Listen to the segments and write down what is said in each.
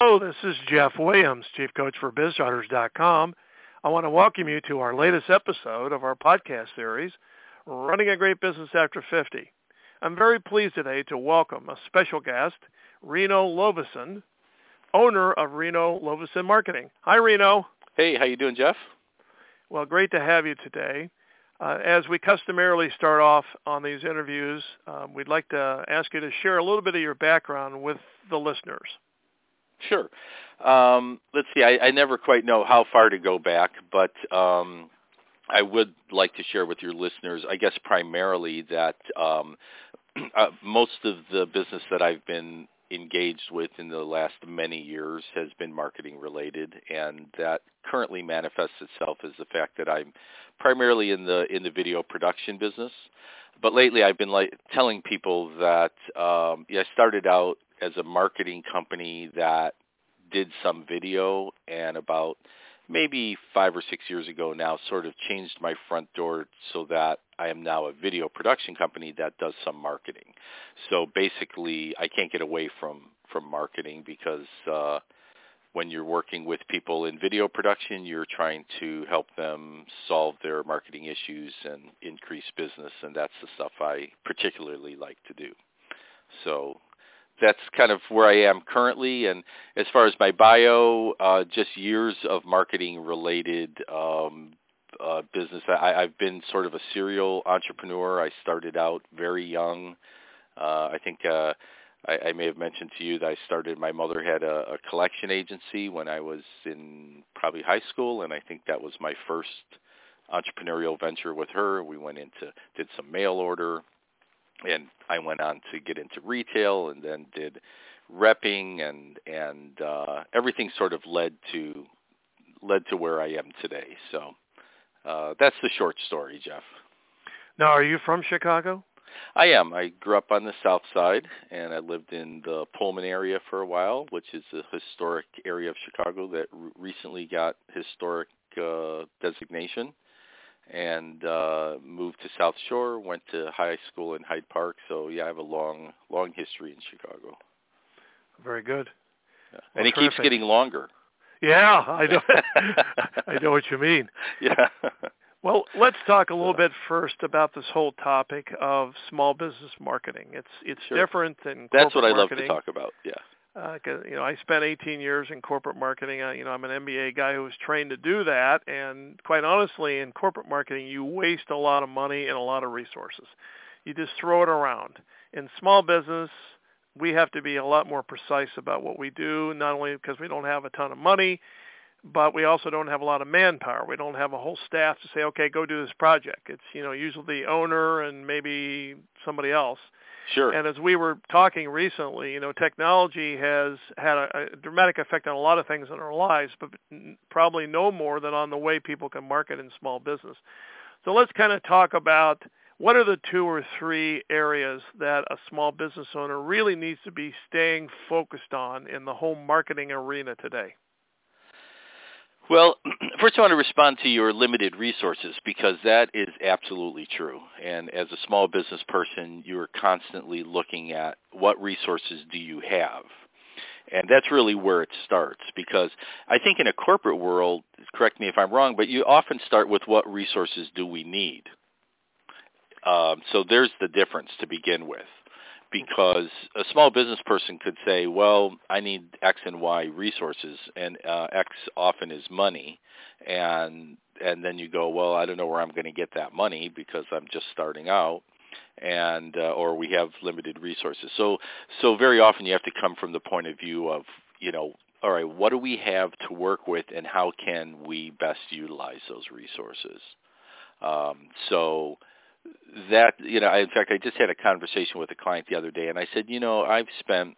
Hello, this is Jeff Williams, Chief Coach for BizStarters.com. I want to welcome you to our latest episode of our podcast series, Running a Great Business After 50. I'm very pleased today to welcome a special guest, Reno Lovison, owner of Reno Lovison Marketing. Hi, Reno. Hey, how you doing, Jeff? Well, great to have you today. Uh, as we customarily start off on these interviews, um, we'd like to ask you to share a little bit of your background with the listeners. Sure. Um, let's see. I, I never quite know how far to go back, but um, I would like to share with your listeners, I guess primarily that um, uh, most of the business that I've been engaged with in the last many years has been marketing related and that currently manifests itself as the fact that I'm primarily in the in the video production business but lately I've been like telling people that um yeah, I started out as a marketing company that did some video and about maybe five or six years ago now sort of changed my front door so that I am now a video production company that does some marketing. So basically I can't get away from from marketing because uh when you're working with people in video production, you're trying to help them solve their marketing issues and increase business and that's the stuff I particularly like to do. So that's kind of where I am currently. And as far as my bio, uh, just years of marketing related um, uh, business. I, I've been sort of a serial entrepreneur. I started out very young. Uh, I think uh, I, I may have mentioned to you that I started. My mother had a, a collection agency when I was in probably high school, and I think that was my first entrepreneurial venture with her. We went into did some mail order and I went on to get into retail and then did repping and and uh, everything sort of led to led to where I am today. So uh, that's the short story, Jeff. Now, are you from Chicago? I am. I grew up on the south side, and I lived in the Pullman area for a while, which is a historic area of Chicago that r- recently got historic uh, designation and uh moved to South Shore, went to high school in Hyde Park. So yeah, I have a long long history in Chicago. Very good. Yeah. Well, and it terrific. keeps getting longer. Yeah, I know. I know what you mean. Yeah. well, let's talk a little bit first about this whole topic of small business marketing. It's it's sure. different than That's what I love to talk about. Yeah uh, you know, I spent 18 years in corporate marketing. Uh, you know, I'm an MBA guy who was trained to do that. And quite honestly, in corporate marketing, you waste a lot of money and a lot of resources. You just throw it around. In small business, we have to be a lot more precise about what we do, not only because we don't have a ton of money, but we also don't have a lot of manpower. We don't have a whole staff to say, okay, go do this project. It's, you know, usually the owner and maybe somebody else. Sure. And as we were talking recently, you know, technology has had a, a dramatic effect on a lot of things in our lives, but probably no more than on the way people can market in small business. So let's kind of talk about what are the two or three areas that a small business owner really needs to be staying focused on in the whole marketing arena today? Well, first I want to respond to your limited resources because that is absolutely true. And as a small business person, you're constantly looking at what resources do you have. And that's really where it starts because I think in a corporate world, correct me if I'm wrong, but you often start with what resources do we need. Um, so there's the difference to begin with because a small business person could say, well, I need X and Y resources, and uh, X often is money, and and then you go, well, I don't know where I'm going to get that money because I'm just starting out, and uh, or we have limited resources. So so very often you have to come from the point of view of you know, all right, what do we have to work with, and how can we best utilize those resources? Um, so that you know, I, in fact, I just had a conversation with a client the other day, and I said, you know, I've spent,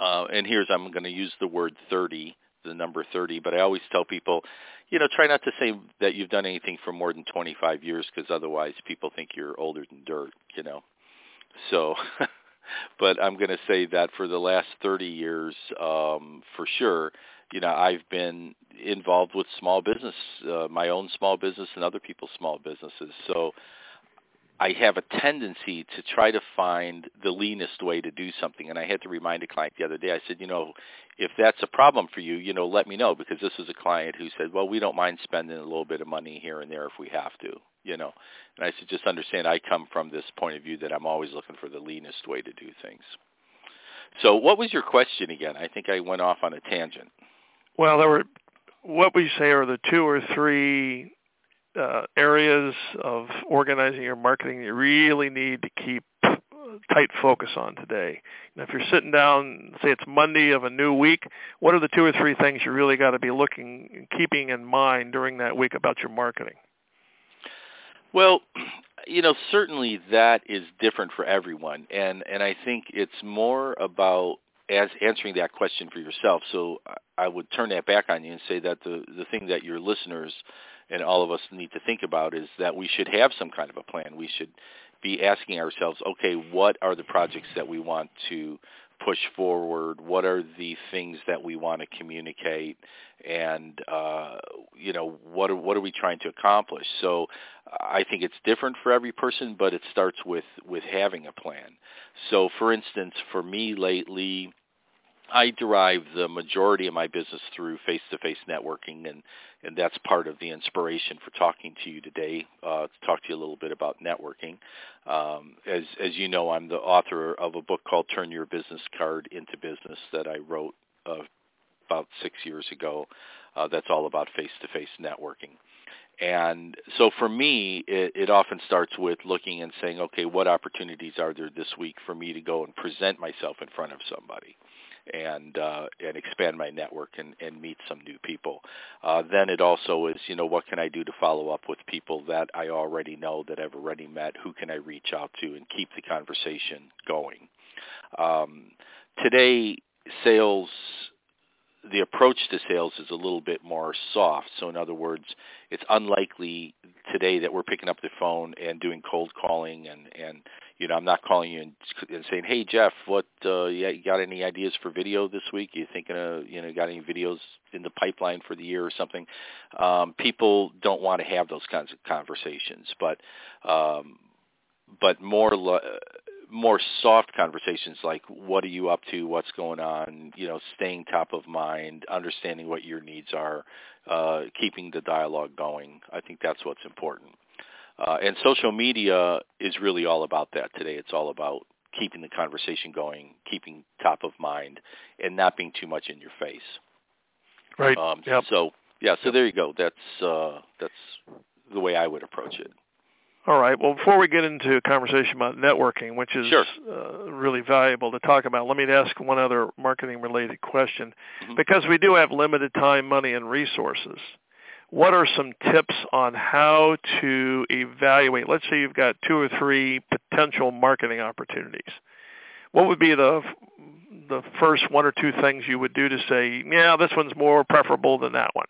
uh, and here's I'm going to use the word 30, the number 30, but I always tell people, you know, try not to say that you've done anything for more than 25 years because otherwise people think you're older than dirt, you know. So, but I'm going to say that for the last 30 years, um, for sure, you know, I've been involved with small business, uh, my own small business and other people's small businesses. So I have a tendency to try to find the leanest way to do something. And I had to remind a client the other day. I said, you know, if that's a problem for you, you know, let me know because this was a client who said, well, we don't mind spending a little bit of money here and there if we have to, you know. And I said, just understand I come from this point of view that I'm always looking for the leanest way to do things. So what was your question again? I think I went off on a tangent. Well, there were what would you say are the two or three uh, areas of organizing your marketing you really need to keep tight focus on today? Now, if you're sitting down, say it's Monday of a new week, what are the two or three things you really got to be looking, keeping in mind during that week about your marketing? Well, you know, certainly that is different for everyone, and and I think it's more about as answering that question for yourself. So I would turn that back on you and say that the the thing that your listeners and all of us need to think about is that we should have some kind of a plan. We should be asking ourselves, okay, what are the projects that we want to push forward? What are the things that we want to communicate? And uh, you know, what are, what are we trying to accomplish? So I think it's different for every person, but it starts with with having a plan. So for instance, for me lately, I derive the majority of my business through face-to-face networking, and and that's part of the inspiration for talking to you today. Uh, to talk to you a little bit about networking. Um, as as you know, I'm the author of a book called "Turn Your Business Card into Business" that I wrote uh, about six years ago. Uh, that's all about face-to-face networking. And so for me, it, it often starts with looking and saying, okay, what opportunities are there this week for me to go and present myself in front of somebody? And uh, and expand my network and, and meet some new people. Uh, then it also is, you know, what can I do to follow up with people that I already know that I've already met? Who can I reach out to and keep the conversation going? Um, today, sales the approach to sales is a little bit more soft. So in other words, it's unlikely today that we're picking up the phone and doing cold calling and and you know I'm not calling you and, and saying, "Hey Jeff, what uh you got any ideas for video this week? You thinking of, you know, got any videos in the pipeline for the year or something?" Um people don't want to have those kinds of conversations, but um but more more soft conversations like what are you up to, what's going on, you know, staying top of mind, understanding what your needs are, uh, keeping the dialogue going. I think that's what's important. Uh, and social media is really all about that today. It's all about keeping the conversation going, keeping top of mind, and not being too much in your face. Right. Um, yep. So yeah, so there you go. That's uh, that's the way I would approach it. All right. Well, before we get into a conversation about networking, which is sure. uh, really valuable to talk about, let me ask one other marketing-related question. Mm-hmm. Because we do have limited time, money, and resources, what are some tips on how to evaluate? Let's say you've got two or three potential marketing opportunities. What would be the the first one or two things you would do to say, yeah, this one's more preferable than that one?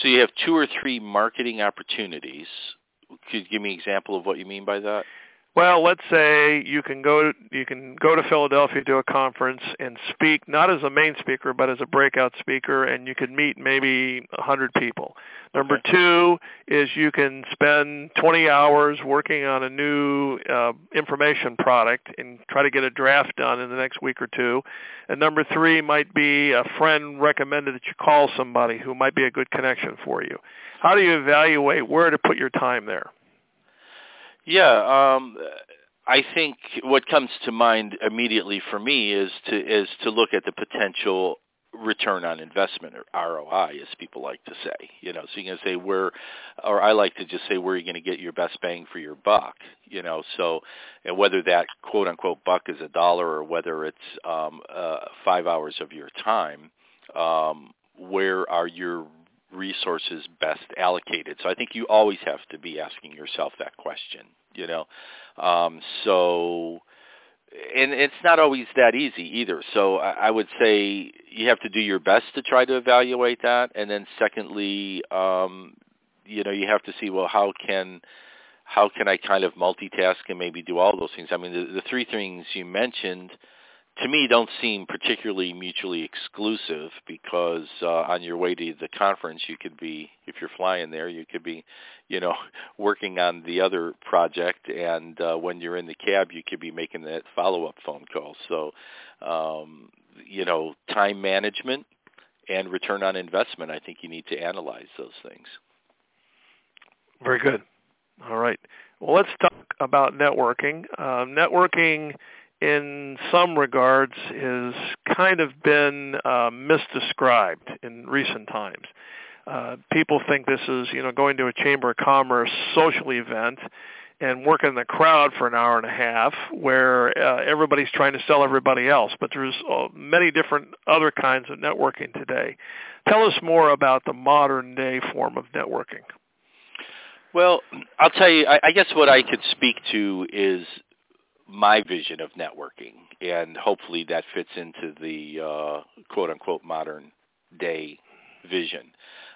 So you have two or three marketing opportunities. Could you give me an example of what you mean by that? Well, let's say you can go you can go to Philadelphia to a conference and speak not as a main speaker but as a breakout speaker and you can meet maybe a 100 people. Number 2 is you can spend 20 hours working on a new uh, information product and try to get a draft done in the next week or two. And number 3 might be a friend recommended that you call somebody who might be a good connection for you. How do you evaluate where to put your time there? Yeah, um, I think what comes to mind immediately for me is to is to look at the potential return on investment or ROI, as people like to say. You know, so you can say where, or I like to just say where you're going to get your best bang for your buck. You know, so and whether that quote unquote buck is a dollar or whether it's um, uh, five hours of your time, um, where are your resources best allocated? So I think you always have to be asking yourself that question, you know. Um, so, and it's not always that easy either. So I, I would say you have to do your best to try to evaluate that, and then secondly, um, you know, you have to see well how can how can I kind of multitask and maybe do all those things. I mean, the, the three things you mentioned to me don't seem particularly mutually exclusive because uh, on your way to the conference you could be if you're flying there you could be you know working on the other project and uh, when you're in the cab you could be making that follow up phone call. So um, you know time management and return on investment I think you need to analyze those things. Very good. All right. Well let's talk about networking. Uh, networking in some regards has kind of been uh, misdescribed in recent times. Uh, people think this is, you know, going to a chamber of commerce social event and working in the crowd for an hour and a half where uh, everybody's trying to sell everybody else. But there's uh, many different other kinds of networking today. Tell us more about the modern day form of networking. Well, I'll tell you, I, I guess what I could speak to is my vision of networking, and hopefully that fits into the uh, quote unquote modern day vision.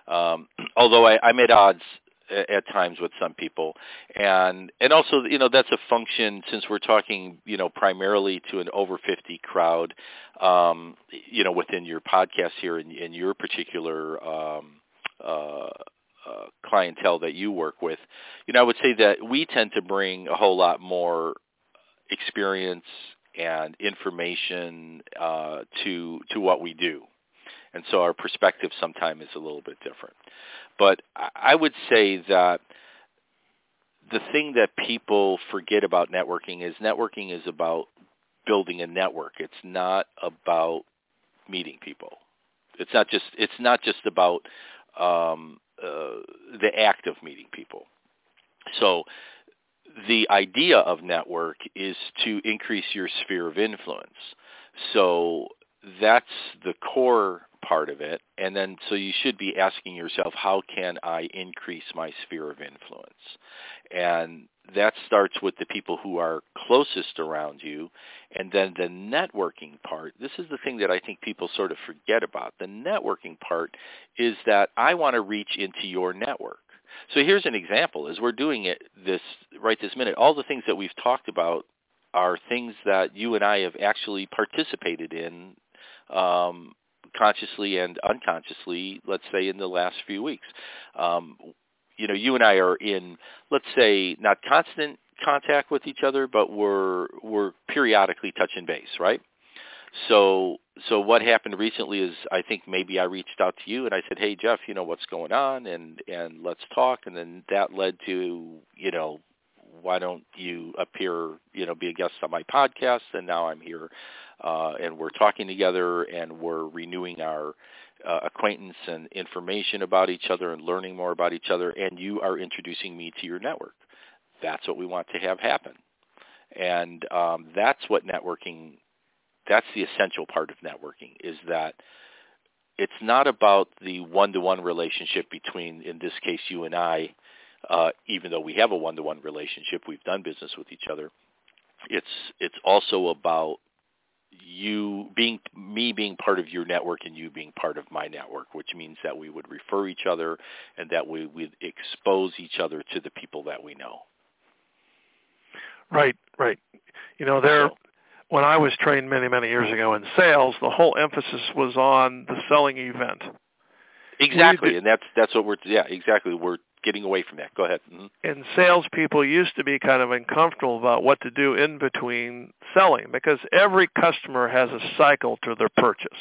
Um, although I, I'm at odds at times with some people and and also you know that's a function since we're talking you know primarily to an over 50 crowd um you know within your podcast here in, in your particular um uh uh, clientele that you work with, you know, I would say that we tend to bring a whole lot more experience and information uh, to to what we do, and so our perspective sometimes is a little bit different. But I would say that the thing that people forget about networking is networking is about building a network. It's not about meeting people. It's not just it's not just about um, uh, the act of meeting people. So the idea of network is to increase your sphere of influence. So that's the core part of it. And then so you should be asking yourself, how can I increase my sphere of influence? And that starts with the people who are closest around you. And then the networking part, this is the thing that I think people sort of forget about. The networking part is that I want to reach into your network. So here's an example: as we're doing it this right this minute, all the things that we've talked about are things that you and I have actually participated in um, consciously and unconsciously, let's say, in the last few weeks. Um, you know, you and I are in, let's say, not constant contact with each other, but we're we're periodically touching base, right? So so what happened recently is I think maybe I reached out to you and I said, "Hey Jeff, you know what's going on and and let's talk." And then that led to, you know, why don't you appear, you know, be a guest on my podcast and now I'm here uh and we're talking together and we're renewing our uh, acquaintance and information about each other and learning more about each other and you are introducing me to your network. That's what we want to have happen. And um, that's what networking that's the essential part of networking is that it's not about the one-to-one relationship between, in this case, you and I, uh, even though we have a one-to-one relationship, we've done business with each other. It's it's also about you being me being part of your network and you being part of my network, which means that we would refer each other and that we would expose each other to the people that we know. Right, right. You know, there so, when I was trained many, many years ago in sales, the whole emphasis was on the selling event. Exactly, and that's that's what we're yeah exactly we're getting away from that. Go ahead. Mm-hmm. And salespeople used to be kind of uncomfortable about what to do in between selling because every customer has a cycle to their purchase.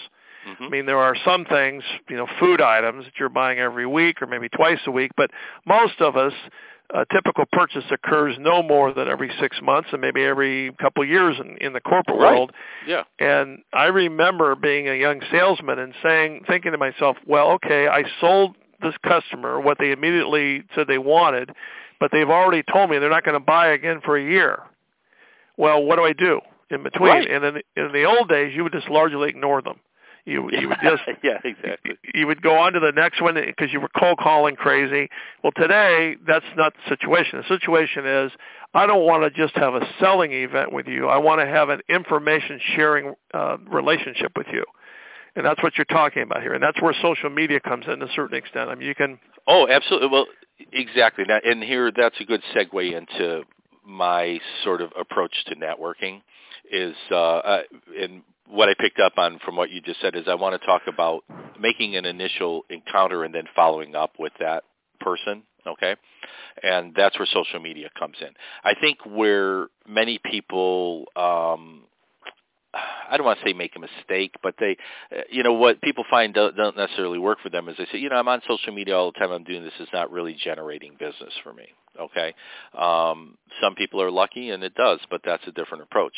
Mm-hmm. I mean, there are some things, you know, food items that you're buying every week or maybe twice a week, but most of us a typical purchase occurs no more than every six months and maybe every couple of years in, in the corporate right. world. Yeah. And I remember being a young salesman and saying, thinking to myself, well, okay, I sold this customer what they immediately said they wanted, but they've already told me they're not going to buy again for a year. Well, what do I do in between? Right. And in, in the old days, you would just largely ignore them. You you would just yeah exactly. You would go on to the next one because you were cold calling crazy. Well, today that's not the situation. The situation is I don't want to just have a selling event with you. I want to have an information sharing uh, relationship with you. And that's what you're talking about here, and that's where social media comes in to a certain extent. I mean, you can. Oh, absolutely. Well, exactly. Now, and here, that's a good segue into my sort of approach to networking is uh, uh, and what I picked up on from what you just said is I want to talk about making an initial encounter and then following up with that person. Okay, and that's where social media comes in. I think where many people um, I don't want to say make a mistake, but they, uh, you know, what people find don't, don't necessarily work for them is they say, you know, I'm on social media all the time. I'm doing this. It's not really generating business for me. Okay. Um, some people are lucky and it does, but that's a different approach.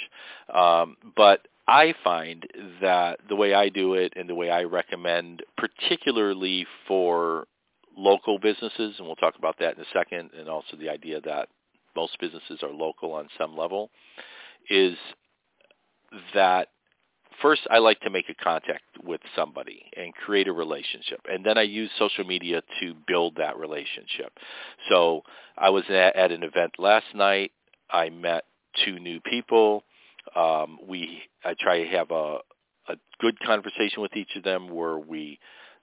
Um, but I find that the way I do it and the way I recommend, particularly for local businesses, and we'll talk about that in a second, and also the idea that most businesses are local on some level, is that first I like to make a contact with somebody and create a relationship. And then I use social media to build that relationship. So I was at, at an event last night. I met two new people. Um, we I try to have a, a good conversation with each of them where we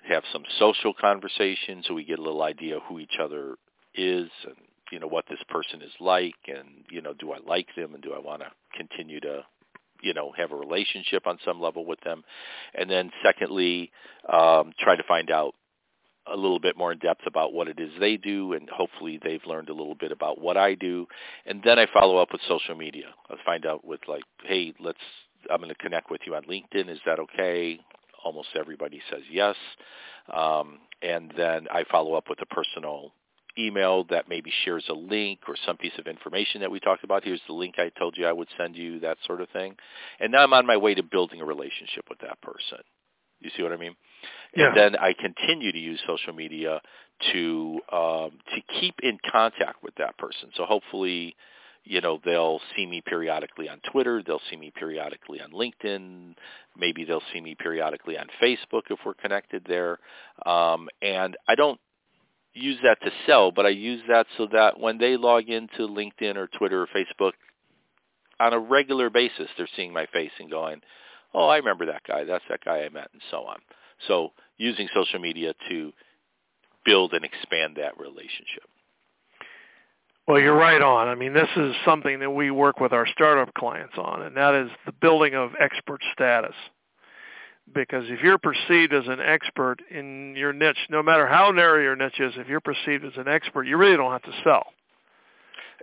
have some social conversation so we get a little idea who each other is and you know what this person is like and you know do I like them and do I want to continue to you know have a relationship on some level with them. And then secondly um, try to find out a little bit more in depth about what it is they do and hopefully they've learned a little bit about what I do. And then I follow up with social media. I find out with like hey let's I'm going to connect with you on LinkedIn. Is that okay? Almost everybody says yes. Um, and then I follow up with a personal email that maybe shares a link or some piece of information that we talked about. Here's the link I told you I would send you, that sort of thing. And now I'm on my way to building a relationship with that person. You see what I mean? Yeah. And then I continue to use social media to um, to keep in contact with that person. So hopefully, you know, they'll see me periodically on Twitter. They'll see me periodically on LinkedIn. Maybe they'll see me periodically on Facebook if we're connected there. Um, and I don't use that to sell, but I use that so that when they log into LinkedIn or Twitter or Facebook on a regular basis, they're seeing my face and going, oh, I remember that guy. That's that guy I met and so on. So using social media to build and expand that relationship. Well, you're right on. I mean, this is something that we work with our startup clients on, and that is the building of expert status because if you're perceived as an expert in your niche, no matter how narrow your niche is, if you're perceived as an expert, you really don't have to sell.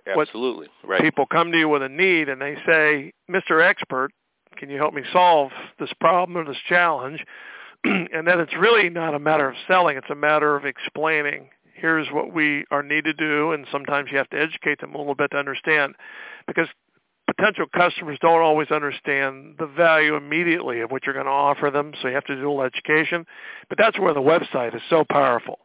Absolutely. Right. People come to you with a need and they say, Mr. Expert, can you help me solve this problem or this challenge? and then it's really not a matter of selling, it's a matter of explaining here's what we are need to do and sometimes you have to educate them a little bit to understand because potential customers don't always understand the value immediately of what you're going to offer them, so you have to do a little education. But that's where the website is so powerful.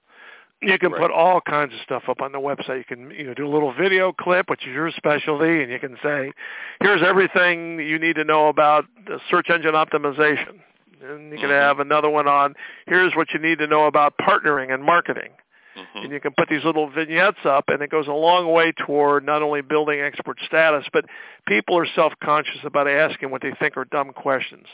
You can right. put all kinds of stuff up on the website. You can you know do a little video clip, which is your specialty, and you can say, "Here's everything that you need to know about the search engine optimization." And you can mm-hmm. have another one on, "Here's what you need to know about partnering and marketing." Mm-hmm. And you can put these little vignettes up, and it goes a long way toward not only building expert status, but people are self-conscious about asking what they think are dumb questions.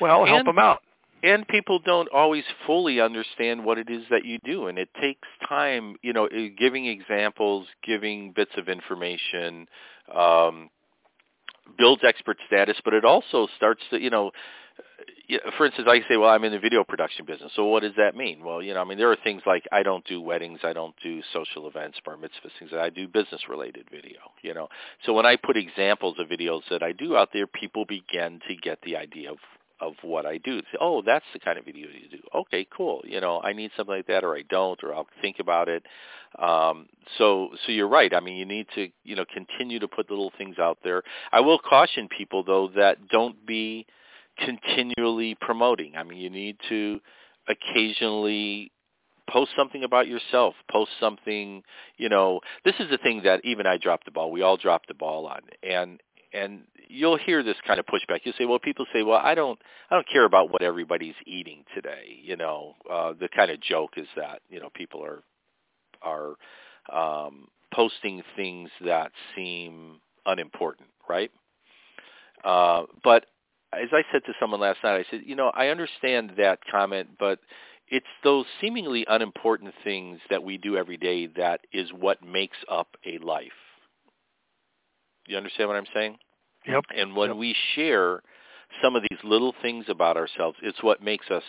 Well, and, help them out. And people don't always fully understand what it is that you do, and it takes time. You know, eh, giving examples, giving bits of information. Um, builds expert status, but it also starts to, you know, for instance, I say, well, I'm in the video production business. So what does that mean? Well, you know, I mean, there are things like I don't do weddings, I don't do social events, bar mitzvahs, things that I do business-related video. You know, so when I put examples of videos that I do out there, people begin to get the idea of of what I do. Say, oh, that's the kind of video you do. Okay, cool. You know, I need something like that, or I don't, or I'll think about it. Um, so, so you're right. I mean, you need to, you know, continue to put little things out there. I will caution people though that don't be continually promoting. I mean, you need to occasionally post something about yourself. Post something, you know, this is the thing that even I dropped the ball. We all dropped the ball on. And and you'll hear this kind of pushback. You'll say, well, people say, well, I don't, I don't care about what everybody's eating today. You know, uh, the kind of joke is that you know people are are um, posting things that seem unimportant, right? Uh, but as I said to someone last night, I said, you know, I understand that comment, but it's those seemingly unimportant things that we do every day that is what makes up a life. You understand what I'm saying? Yep. And when yep. we share some of these little things about ourselves, it's what makes us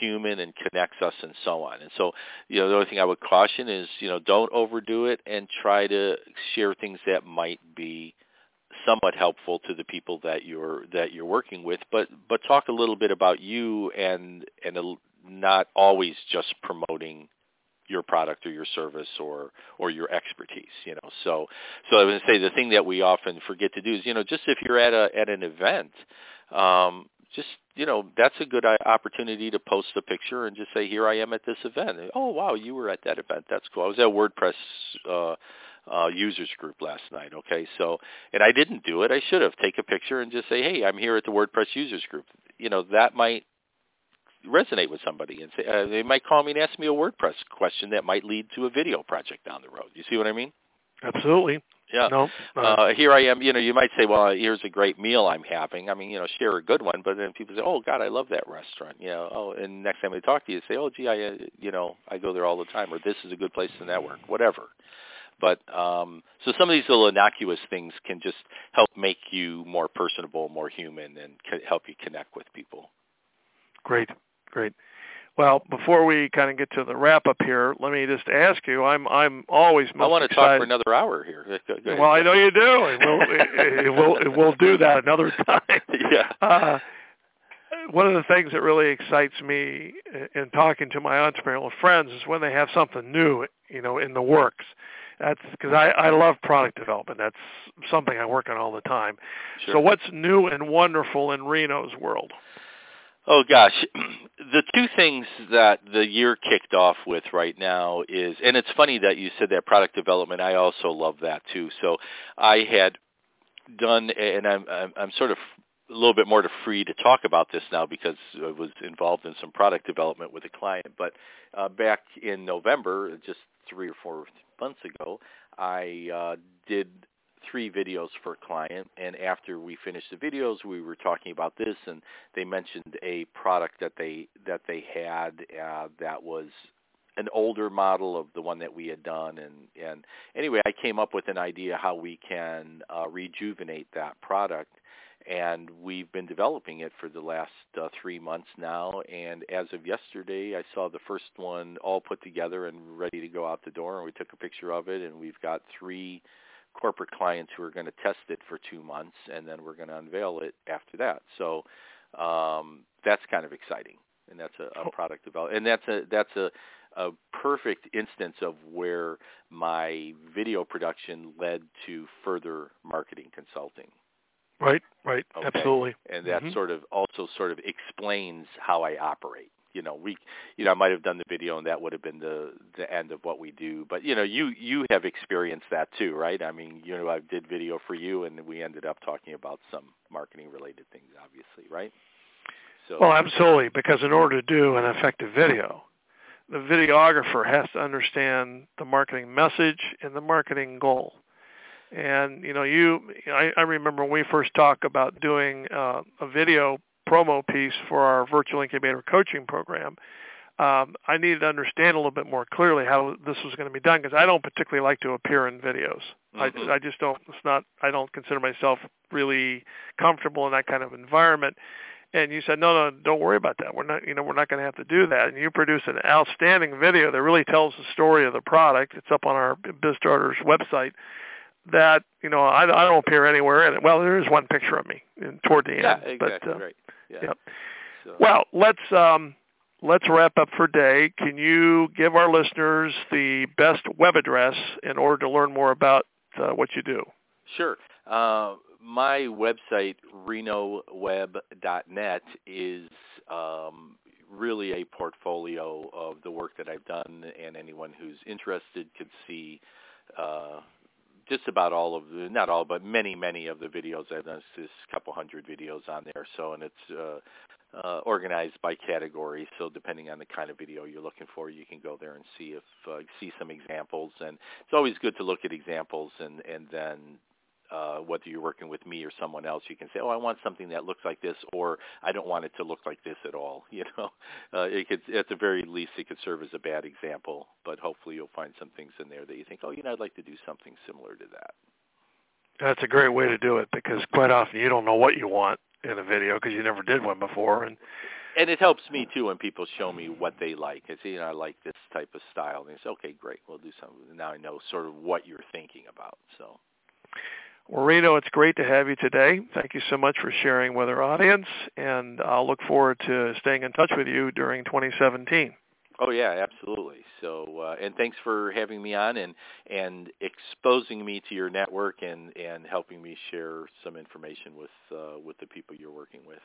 human and connects us and so on. And so, you know, the only thing I would caution is, you know, don't overdo it and try to share things that might be somewhat helpful to the people that you're that you're working with, but but talk a little bit about you and and a, not always just promoting your product or your service or or your expertise you know? So so i would say the thing that we often forget to do is you know just if you're at a at an event um just you know that's a good opportunity to post a picture and just say here i am at this event. Oh wow you were at that event. That's cool. I was at wordpress uh uh, users group last night. Okay, so and I didn't do it. I should have take a picture and just say, "Hey, I'm here at the WordPress users group." You know that might resonate with somebody and say uh, they might call me and ask me a WordPress question that might lead to a video project down the road. You see what I mean? Absolutely. Yeah. No. Uh, uh, here I am. You know, you might say, "Well, here's a great meal I'm having." I mean, you know, share a good one. But then people say, "Oh God, I love that restaurant." You know, oh, and next time they talk to you, say, "Oh, gee, I, uh, you know, I go there all the time," or "This is a good place to network." Whatever. But um, so some of these little innocuous things can just help make you more personable, more human, and help you connect with people. Great. Great. Well, before we kind of get to the wrap up here, let me just ask you. I'm I'm always most I want to excited. talk for another hour here. Well, I know you do, and we'll we'll we'll do that another time. Yeah. Uh, one of the things that really excites me in talking to my entrepreneurial friends is when they have something new, you know, in the works. That's because I, I love product development. That's something I work on all the time. Sure. So what's new and wonderful in Reno's world? Oh gosh, the two things that the year kicked off with right now is, and it's funny that you said that product development. I also love that too. So I had done, and I'm I'm, I'm sort of a little bit more to free to talk about this now because I was involved in some product development with a client. But uh, back in November, just three or four months ago, I uh, did three videos for a client and after we finished the videos we were talking about this and they mentioned a product that they that they had uh, that was an older model of the one that we had done and and anyway I came up with an idea how we can uh, rejuvenate that product and we've been developing it for the last uh, three months now. And as of yesterday, I saw the first one all put together and ready to go out the door. And we took a picture of it, and we've got three corporate clients who are going to test it for two months, and then we're going to unveil it after that. So um, that's kind of exciting, and that's a, a product development, and that's a that's a a perfect instance of where my video production led to further marketing consulting. Right, right, okay? absolutely. And that mm-hmm. sort of also sort of explains how I operate. You know, we, you know, I might have done the video, and that would have been the the end of what we do. But you know, you you have experienced that too, right? I mean, you know, I did video for you, and we ended up talking about some marketing related things, obviously, right? So, well, absolutely, because in order to do an effective video, the videographer has to understand the marketing message and the marketing goal. And you know, you I, I remember when we first talked about doing uh, a video promo piece for our virtual incubator coaching program. Um, I needed to understand a little bit more clearly how this was going to be done because I don't particularly like to appear in videos. Mm-hmm. I, I just don't. It's not. I don't consider myself really comfortable in that kind of environment. And you said, no, no, don't worry about that. We're not, you know, we're not going to have to do that. And you produce an outstanding video that really tells the story of the product. It's up on our BizStarters website that you know I, I don't appear anywhere in it. Well, there is one picture of me in, toward the yeah, end. exactly but, uh, right. Yeah. So. Well, let's um, let's wrap up for day. Can you give our listeners the best web address in order to learn more about uh, what you do? Sure. Uh, my website renoweb.net is um, really a portfolio of the work that I've done, and anyone who's interested could see uh, just about all of the, not all, but many, many of the videos. I've done this couple hundred videos on there. So, and it's uh, uh, organized by category. So, depending on the kind of video you're looking for, you can go there and see if uh, see some examples. And it's always good to look at examples and and then uh, whether you're working with me or someone else, you can say, "Oh, I want something that looks like this," or "I don't want it to look like this at all." You know, uh, it could, at the very least, it could serve as a bad example. But hopefully, you'll find some things in there that you think, "Oh, you know, I'd like to do something similar to that." That's a great way to do it because quite often you don't know what you want in a video because you never did one before, and and it helps me too when people show me what they like. It's you know I like this type of style, and it's okay, great, we'll do something. Now I know sort of what you're thinking about. So. Well, Reno, it's great to have you today. Thank you so much for sharing with our audience, and I'll look forward to staying in touch with you during 2017. Oh yeah, absolutely. So uh, and thanks for having me on and and exposing me to your network and and helping me share some information with uh, with the people you're working with.